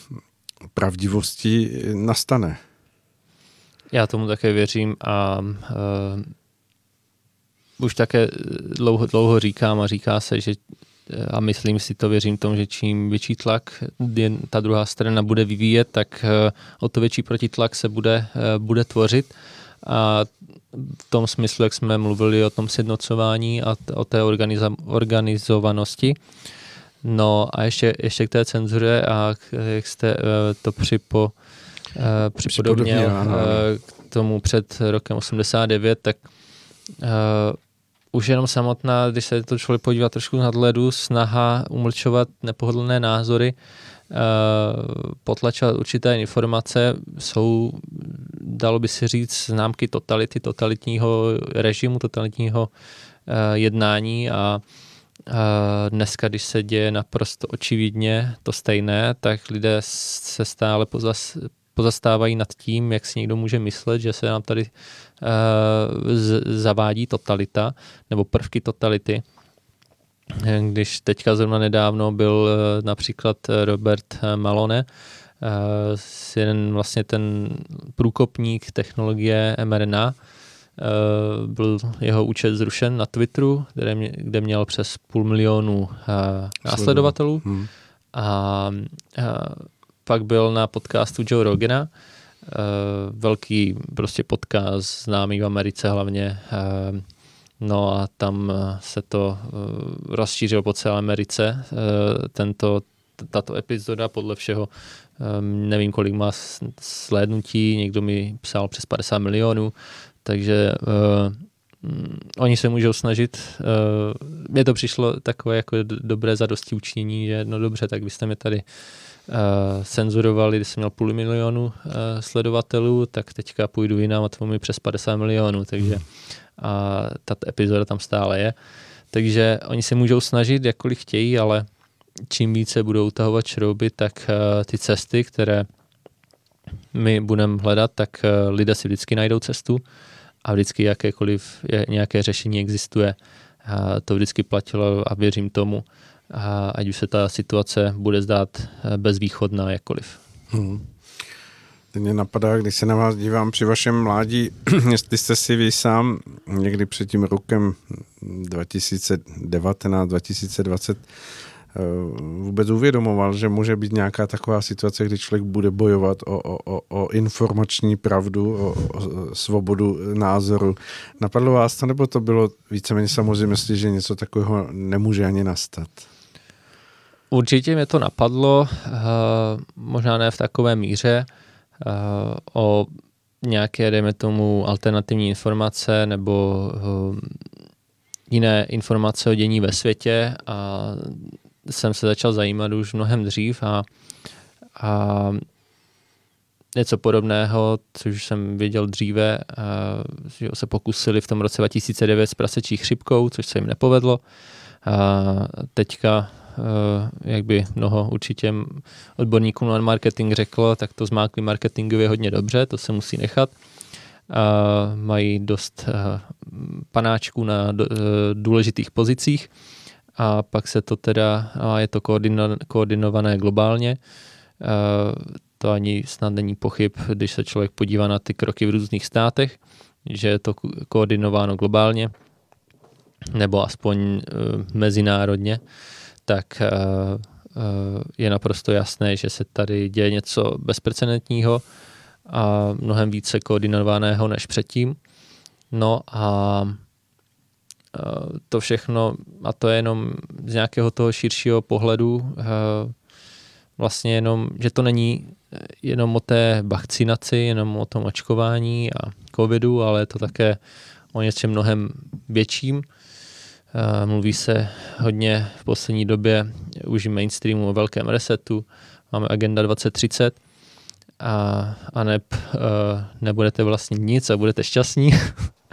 pravdivostí nastane. Já tomu také věřím a uh, už také dlouho, dlouho říkám a říká se, že a myslím si to, věřím tomu, že čím větší tlak ta druhá strana bude vyvíjet, tak uh, o to větší protitlak se bude, uh, bude tvořit a v tom smyslu, jak jsme mluvili o tom sjednocování a o té organiza- organizovanosti. No a ještě, ještě k té cenzuře a jak jste to připo, Eh, připodobněl eh, k tomu před rokem 89, tak uh, už jenom samotná, když se to člověk podívá trošku nadhledu, snaha umlčovat nepohodlné názory, potlačovat určité informace, jsou, dalo by se říct, známky totality, totalitního režimu, totalitního jednání a dneska, když se děje naprosto očividně to stejné, tak lidé se stále pozas, pozastávají nad tím, jak si někdo může myslet, že se nám tady uh, z, zavádí totalita nebo prvky totality. Když teďka zrovna nedávno byl uh, například Robert Malone, uh, jeden vlastně ten průkopník technologie mRNA, Uh, byl jeho účet zrušen na Twitteru, kde, mě, kde měl přes půl milionu uh, následovatelů. Hmm. A uh, pak byl na podcastu Joe Rogana, uh, velký prostě podcast, známý v Americe hlavně. Uh, no a tam se to rozšířilo po celé Americe. Tento, tato epizoda podle všeho nevím, kolik má slédnutí, někdo mi psal přes 50 milionů, takže oni se můžou snažit. Mně to přišlo takové jako dobré zadosti učinění, že no dobře, tak vy jste mi tady uh, cenzurovali, když jsem měl půl milionu uh, sledovatelů, tak teďka půjdu jinam a to mi přes 50 milionů, takže a ta epizoda tam stále je. Takže oni se můžou snažit, jakkoliv chtějí, ale čím více budou utahovat šrouby, tak uh, ty cesty, které my budeme hledat, tak uh, lidé si vždycky najdou cestu a vždycky jakékoliv nějaké řešení existuje. A to vždycky platilo a věřím tomu a ať už se ta situace bude zdát eh, bezvýchodná jakkoliv. Hmm. Teď mě napadá, když se na vás dívám při vašem mládí, <clears throat> jestli jste si vy sám někdy před tím rokem 2019-2020 eh, vůbec uvědomoval, že může být nějaká taková situace, kdy člověk bude bojovat o, o, o informační pravdu, o, o svobodu názoru. Napadlo vás to, nebo to bylo víceméně samozřejmě, že něco takového nemůže ani nastat? Určitě mě to napadlo, eh, možná ne v takové míře, eh, o nějaké, dejme tomu, alternativní informace nebo eh, jiné informace o dění ve světě a jsem se začal zajímat už mnohem dřív a, a něco podobného, což jsem věděl dříve, že se pokusili v tom roce 2009 s prasečí chřipkou, což se jim nepovedlo. A teďka jak by mnoho určitě odborníků na marketing řeklo, tak to zmákli marketingově hodně dobře, to se musí nechat. Mají dost eh, panáčků na eh, důležitých pozicích. A pak se to teda, a je to koordino, koordinované globálně, to ani snad není pochyb, když se člověk podívá na ty kroky v různých státech, že je to koordinováno globálně, nebo aspoň mezinárodně tak eh, eh, je naprosto jasné, že se tady děje něco bezprecedentního a mnohem více koordinovaného než předtím. No a eh, to všechno, a to je jenom z nějakého toho širšího pohledu, vlastně jenom, že to není jenom o té vakcinaci, jenom o tom očkování a covidu, ale je to také o něčem mnohem větším. Mluví se hodně v poslední době už mainstreamu o velkém resetu, máme Agenda 2030 a, a ne, nebudete vlastně nic a budete šťastní.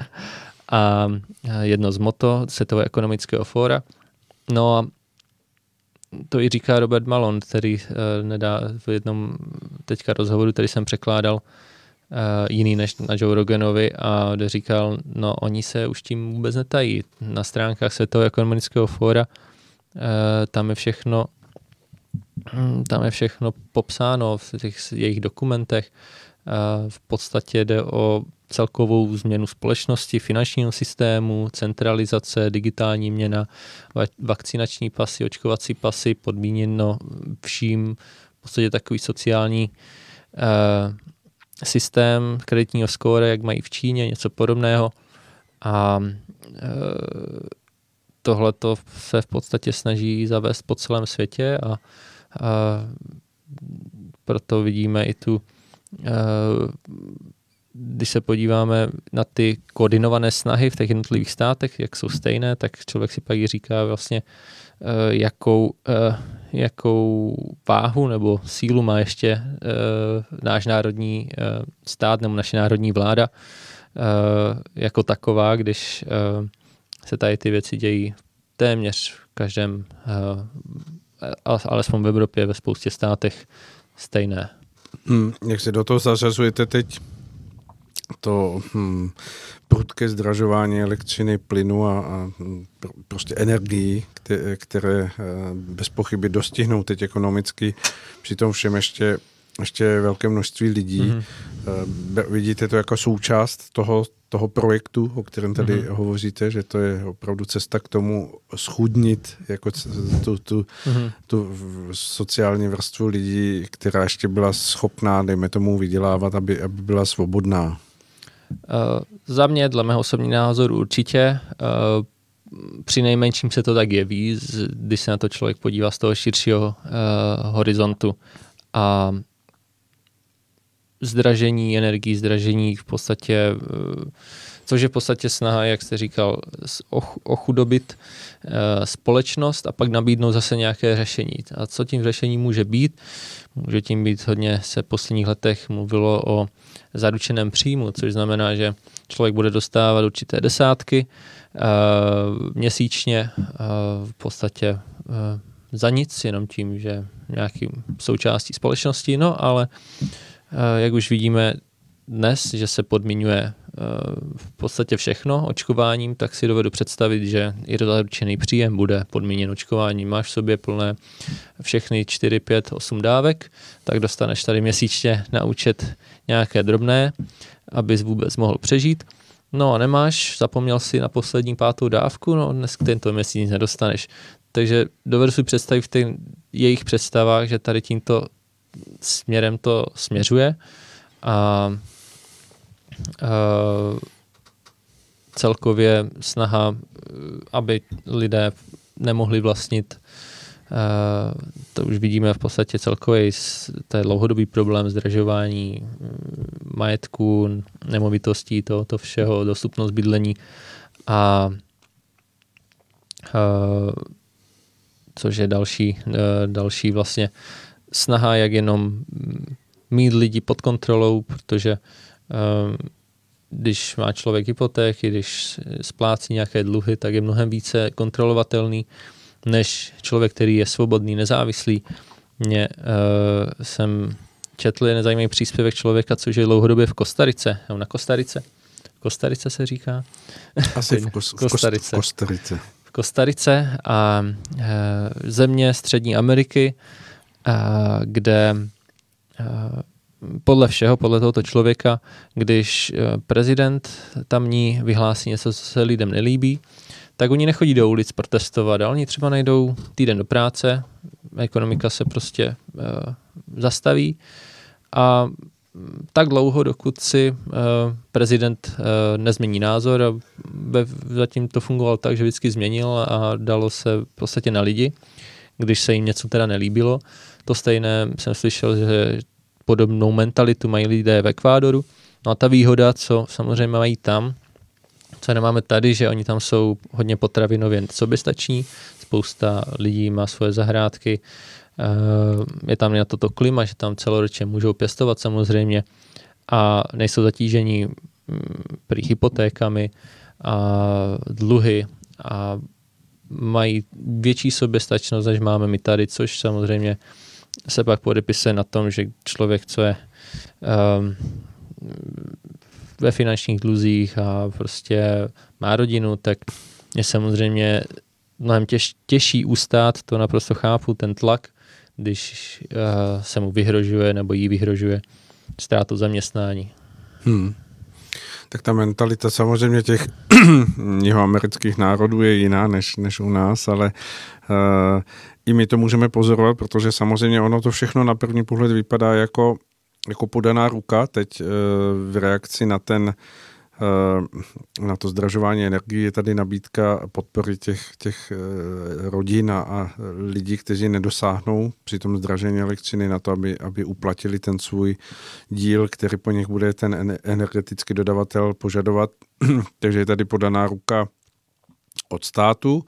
<laughs> a jedno z moto Světového ekonomického fóra. No a to i říká Robert Malon, který uh, nedá v jednom teďka rozhovoru, který jsem překládal, jiný než na Joe Roganovi a říkal, no oni se už tím vůbec netají. Na stránkách Světového ekonomického fóra uh, tam je všechno hm, tam je všechno popsáno v těch jejich dokumentech. V podstatě jde o celkovou změnu společnosti, finančního systému, centralizace, digitální měna, vakcinační pasy, očkovací pasy, podmíněno vším, v podstatě takový sociální eh, systém kreditního skóre, jak mají v Číně, něco podobného. A eh, tohle to se v podstatě snaží zavést po celém světě a, a proto vidíme i tu eh, když se podíváme na ty koordinované snahy v těch jednotlivých státech, jak jsou stejné, tak člověk si pak říká vlastně, eh, jakou, eh, jakou váhu nebo sílu má ještě eh, náš národní stát nebo naše národní vláda jako taková, když se tady ty věci dějí téměř v každém, alespoň v Evropě, ve spoustě státech stejné. Hmm, jak se do toho zařazujete teď to hm, prudké zdražování elektřiny, plynu a, a prostě energií, které, které eh, bez pochyby dostihnou teď ekonomicky, přitom všem ještě ještě velké množství lidí. Mm-hmm. Vidíte to jako součást toho, toho projektu, o kterém tady mm-hmm. hovoříte, že to je opravdu cesta k tomu schudnit jako tu, tu, mm-hmm. tu sociální vrstvu lidí, která ještě byla schopná, dejme tomu, vydělávat, aby, aby byla svobodná. Uh, za mě, dle mého osobního názoru určitě. Uh, při nejmenším se to tak jeví, když se na to člověk podívá z toho širšího uh, horizontu. A zdražení energií, zdražení v podstatě, uh, což je v podstatě snaha, jak jste říkal, ochudobit uh, společnost a pak nabídnout zase nějaké řešení. A co tím řešením může být? Může tím být hodně se v posledních letech mluvilo o zaručeném příjmu, což znamená, že člověk bude dostávat určité desátky uh, měsíčně v podstatě za nic, jenom tím, že nějakým součástí společnosti, no ale uh, jak už vidíme dnes, že se podmiňuje v podstatě všechno očkováním, tak si dovedu představit, že i zaručený příjem bude podmíněn očkováním. Máš v sobě plné všechny 4, 5, 8 dávek, tak dostaneš tady měsíčně na účet nějaké drobné, abys vůbec mohl přežít. No a nemáš, zapomněl si na poslední pátou dávku, no dnes tento měsíc nedostaneš. Takže dovedu si představit v těch jejich představách, že tady tímto směrem to směřuje. A uh, celkově snaha, aby lidé nemohli vlastnit Uh, to už vidíme v podstatě celkově, to je dlouhodobý problém zdražování mm, majetku, nemovitostí, to, to všeho, dostupnost bydlení. A uh, což je další, uh, další vlastně snaha, jak jenom mít lidi pod kontrolou, protože když má člověk hypotéky, když splácí nějaké dluhy, tak je mnohem více kontrolovatelný než člověk, který je svobodný, nezávislý. Mě uh, jsem četl jeden zajímavý příspěvek člověka, což je dlouhodobě v Kostarice, nebo na Kostarice. Kostarice se říká? Asi v, <laughs> kos, Kostarice. Kostarice. V Kostarice a uh, země Střední Ameriky, uh, kde uh, podle všeho, podle tohoto člověka, když prezident tamní vyhlásí něco, co se lidem nelíbí, tak oni nechodí do ulic protestovat, ale oni třeba najdou týden do práce, ekonomika se prostě zastaví a tak dlouho, dokud si uh, prezident uh, nezmění názor a zatím to fungovalo tak, že vždycky změnil a dalo se v podstatě na lidi, když se jim něco teda nelíbilo, To stejné jsem slyšel, že podobnou mentalitu mají lidé v Ekvádoru. No a ta výhoda, co samozřejmě mají tam, co nemáme tady, že oni tam jsou hodně potravinově soběstační, spousta lidí má svoje zahrádky, eh, je tam na toto klima, že tam celoročně můžou pěstovat samozřejmě a nejsou zatížení mm, prý hypotékami a dluhy a mají větší soběstačnost, než máme my tady, což samozřejmě se pak podepisuje na tom, že člověk, co je um, ve finančních dluzích a prostě má rodinu, tak je samozřejmě mnohem těž, těžší ustát, to naprosto chápu, ten tlak, když uh, se mu vyhrožuje nebo jí vyhrožuje ztrátu zaměstnání. Hmm. Tak ta mentalita samozřejmě těch <clears throat> amerických národů je jiná než, než u nás, ale uh, i my to můžeme pozorovat, protože samozřejmě ono to všechno na první pohled vypadá jako, jako podaná ruka. Teď uh, v reakci na ten uh, na to zdražování energie je tady nabídka podpory těch, těch uh, rodin a, a lidí, kteří nedosáhnou při tom zdražení elektřiny na to, aby, aby uplatili ten svůj díl, který po nich bude ten energetický dodavatel požadovat. <clears throat> Takže je tady podaná ruka od státu,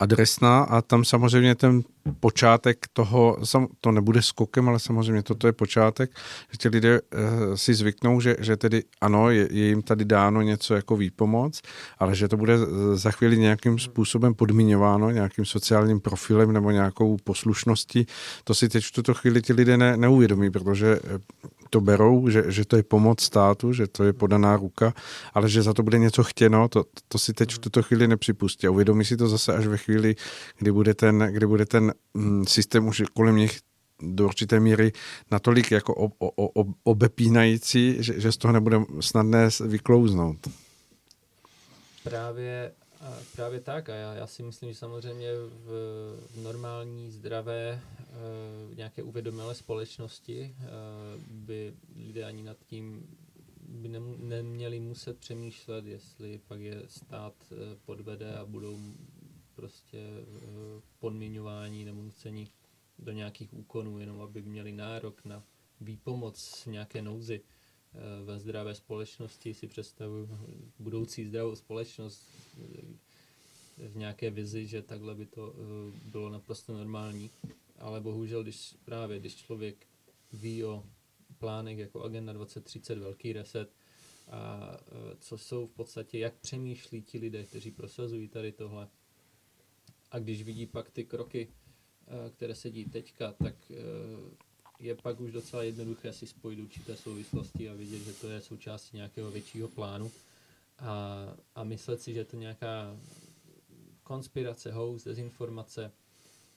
adresná a tam samozřejmě ten počátek toho, to nebude skokem, ale samozřejmě toto je počátek, že ti lidé uh, si zvyknou, že, že tedy ano, je, je jim tady dáno něco jako výpomoc, ale že to bude za chvíli nějakým způsobem podmiňováno, nějakým sociálním profilem nebo nějakou poslušností, to si teď v tuto chvíli ti lidé ne, neuvědomí, protože eh, to berou, že, že to je pomoc státu, že to je podaná ruka, ale že za to bude něco chtěno, to, to si teď v tuto chvíli nepřipustí. A uvědomí si to zase až ve chvíli, kdy bude ten, kdy bude ten mm, systém už kolem nich do určité míry natolik jako ob, ob, obepínající, že, že z toho nebude snadné vyklouznout. Právě Právě tak a já, já si myslím, že samozřejmě v, v normální, zdravé, e, nějaké uvědomilé společnosti e, by lidé ani nad tím by ne, neměli muset přemýšlet, jestli pak je stát e, podvede a budou prostě e, podmiňování nebo nuceni do nějakých úkonů, jenom aby měli nárok na výpomoc nějaké nouzi. Eh, ve zdravé společnosti si představuji budoucí zdravou společnost eh, v nějaké vizi, že takhle by to eh, bylo naprosto normální. Ale bohužel, když právě když člověk ví o plánech jako Agenda 2030, velký reset, a co jsou v podstatě, jak přemýšlí ti lidé, kteří prosazují tady tohle. A když vidí pak ty kroky, které se dí teďka, tak je pak už docela jednoduché si spojit určité souvislosti a vidět, že to je součástí nějakého většího plánu a, a myslet si, že to nějaká konspirace, hoax, dezinformace,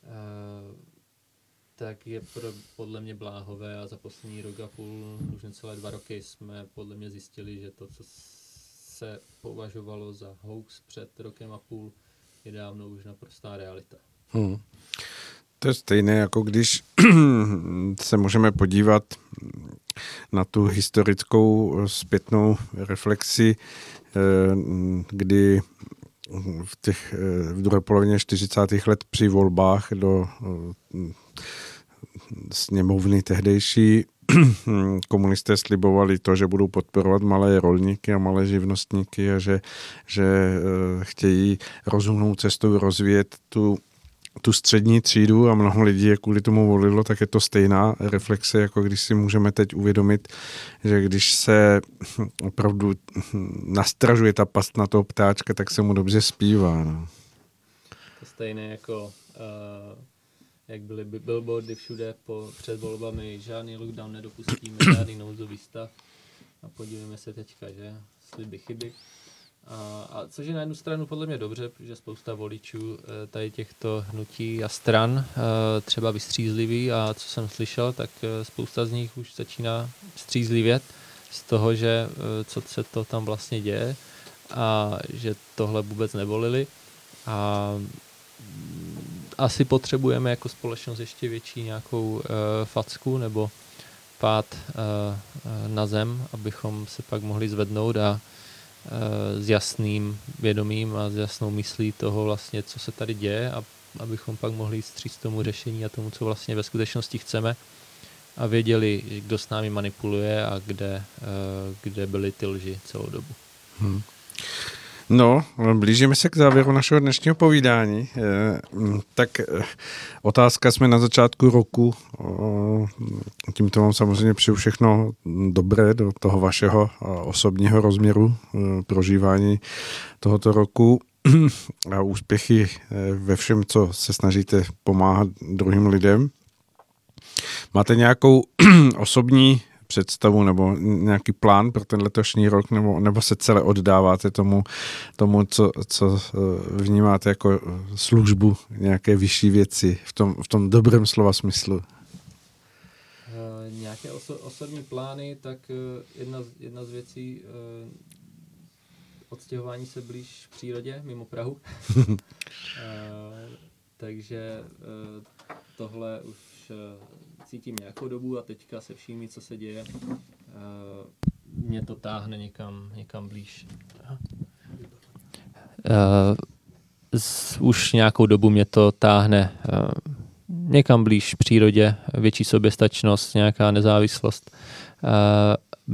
uh, tak je pro, podle mě bláhové a za poslední rok a půl, už necelé dva roky jsme podle mě zjistili, že to, co se považovalo za hoax před rokem a půl, je dávno už naprostá realita. Hmm. To je stejné, jako když <clears throat> se můžeme podívat na tu historickou zpětnou reflexi, eh, kdy v, těch, eh, v druhé polovině 40. let při volbách do eh, sněmovny tehdejší <clears throat> komunisté slibovali to, že budou podporovat malé rolníky a malé živnostníky a že, že chtějí rozumnou cestou rozvíjet tu tu střední třídu a mnoho lidí je kvůli tomu volilo, tak je to stejná reflexe, jako když si můžeme teď uvědomit, že když se opravdu nastražuje ta past na toho ptáčka, tak se mu dobře zpívá. No. To stejné jako uh, jak byly billboardy všude po, před volbami, žádný lockdown nedopustíme, <clears throat> žádný nouzový stav. A podívejme se teďka, že? Sliby chyby. A, a což je na jednu stranu podle mě dobře, protože spousta voličů eh, tady těchto hnutí a stran eh, třeba vystřízlivý a co jsem slyšel, tak eh, spousta z nich už začíná střízlivět z toho, že co se to tam vlastně děje a že tohle vůbec nevolili a potřebujeme jako společnost ještě větší nějakou uh, facku nebo pád uh, na zem, abychom se pak mohli zvednout a s jasným vědomím a s jasnou myslí toho vlastně, co se tady děje a abychom pak mohli jít tomu řešení a tomu, co vlastně ve skutečnosti chceme a věděli, kdo s námi manipuluje a kde, kde byly ty lži celou dobu. Hmm. No, blížíme se k závěru našeho dnešního povídání. Eh, mm, tak eh, otázka jsme na začátku roku. Tímto vám samozřejmě přeju všechno dobré do toho vašeho osobního rozměru eh, prožívání tohoto roku <clears throat> a úspěchy ve všem, co se snažíte pomáhat druhým lidem. Máte nějakou <clears throat> osobní představu nebo nějaký plán pro ten letošní rok, nebo, nebo se celé oddáváte tomu, tomu co, co eh, vnímáte jako službu, nějaké vyšší věci v tom, v tom dobrém slova smyslu? Uh, nějaké oso- osobní plány, tak jedna, z, jedna z věcí odstěhování se blíž k přírodě, mimo Prahu. <laughs> takže tohle už uh, cítím nějakou dobu a teďka se vším, co se děje, uh, mě to táhne někam, někam blíž. Uh, z, už nějakou dobu mě to táhne uh, někam blíž přírodě, větší soběstačnost, nějaká nezávislost uh,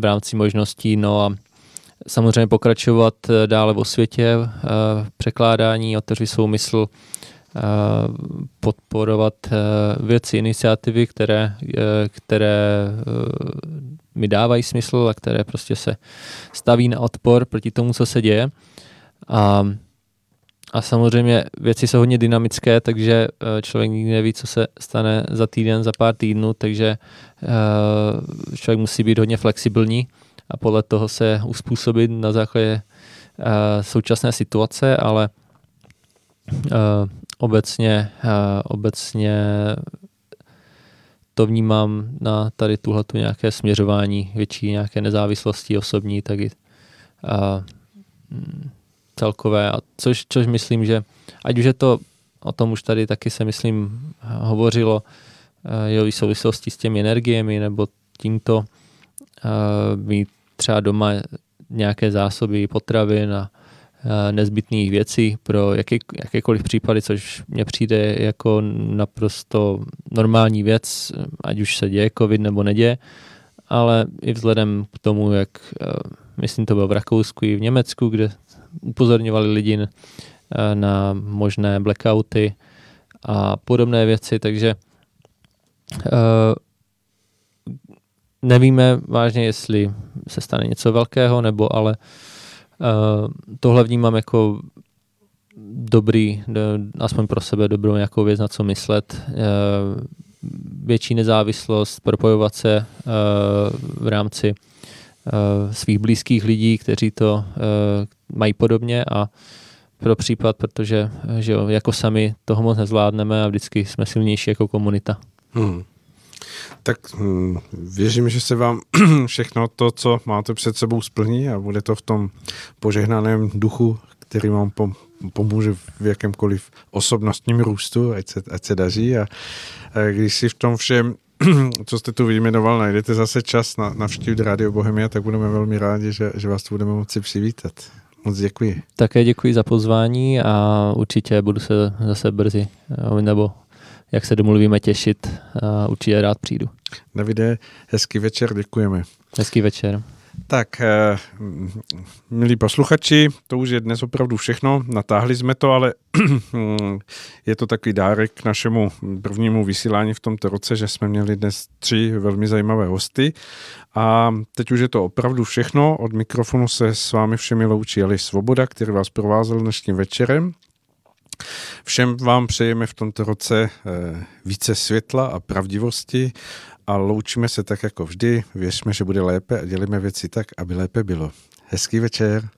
v rámci možností, no a samozřejmě pokračovat dále o světě, uh, překládání, otevřít svou mysl, podporovat eh, věci, iniciativy, které, eh, které eh, mi dávají smysl a které prostě se staví na odpor proti tomu, co se děje. A, a samozřejmě věci jsou hodně dynamické, takže člověk nikdy neví, co se stane za týden, za pár týdnů, takže člověk musí být hodně flexibilní a podle toho se uspůsobit na základě současné situace, ale obecně to vnímám na tady tuhle nějaké směřování větší nějaké nezávislosti osobní, tak i uh, celkové, a což, což myslím, že ať už je to, o tom už tady taky se myslím hovořilo, uh, jo, v souvislosti s těmi energiemi nebo tímto uh, mít třeba doma nějaké zásoby potravin a Eh, nezbytných věcí pro jaký, jakékoliv případy, což mně přijde jako naprosto normální věc, ať už se děje covid nebo neděje, ale i vzhledem k tomu, jak eh, myslím to bylo v Rakousku i v Německu, kde upozorňovali lidi eh, na možné blackouty a podobné věci, takže nevíme vážně, jestli se stane něco velkého, nebo ale Uh, tohle vnímám jako dobrý, aspoň pro sebe dobrou nějakou věc, na co myslet. Uh, větší nezávislost, propojovat se uh, v rámci svých blízkých lidí, kteří to mají podobně a pro případ, protože že jo, jako sami toho moc nezvládneme a vždycky jsme silnější jako komunita. Hmm. Tak hm, věřím, že se vám <clears throat> všechno to, co máte před sebou, splní a bude to v tom požehnaném duchu, který vám pomůže v jakémkoliv osobnostním růstu, ať se, ať se daří. A, a když si v tom všem <clears throat> co jste tu vyjmenoval, najdete zase čas na navštívit Radio Bohemia, tak budeme velmi rádi, že, že vás tu budeme moci přivítat. Moc děkuji. Také děkuji za pozvání a určitě budu se zase brzy nebo jak se domluvíme těšit. Určitě rád přijdu. Davide, hezký večer, děkujeme. Hezký večer. Tak, eh, milí posluchači, to už je dnes opravdu všechno. Natáhli jsme to, ale <clears throat> je to takový dárek k našemu prvnímu vysílání v tomto roce, že jsme měli dnes tři velmi zajímavé hosty. A teď už je to opravdu všechno. Od mikrofonu se s vámi všemi loučí Ali Svoboda, který vás provázel dnešním večerem. Všem vám přejeme v tomto roce eh, více světla a pravdivosti a loučíme se tak jako vždy. Věřme, že bude lépe a dělíme věci tak, aby lépe bylo. Hezký večer.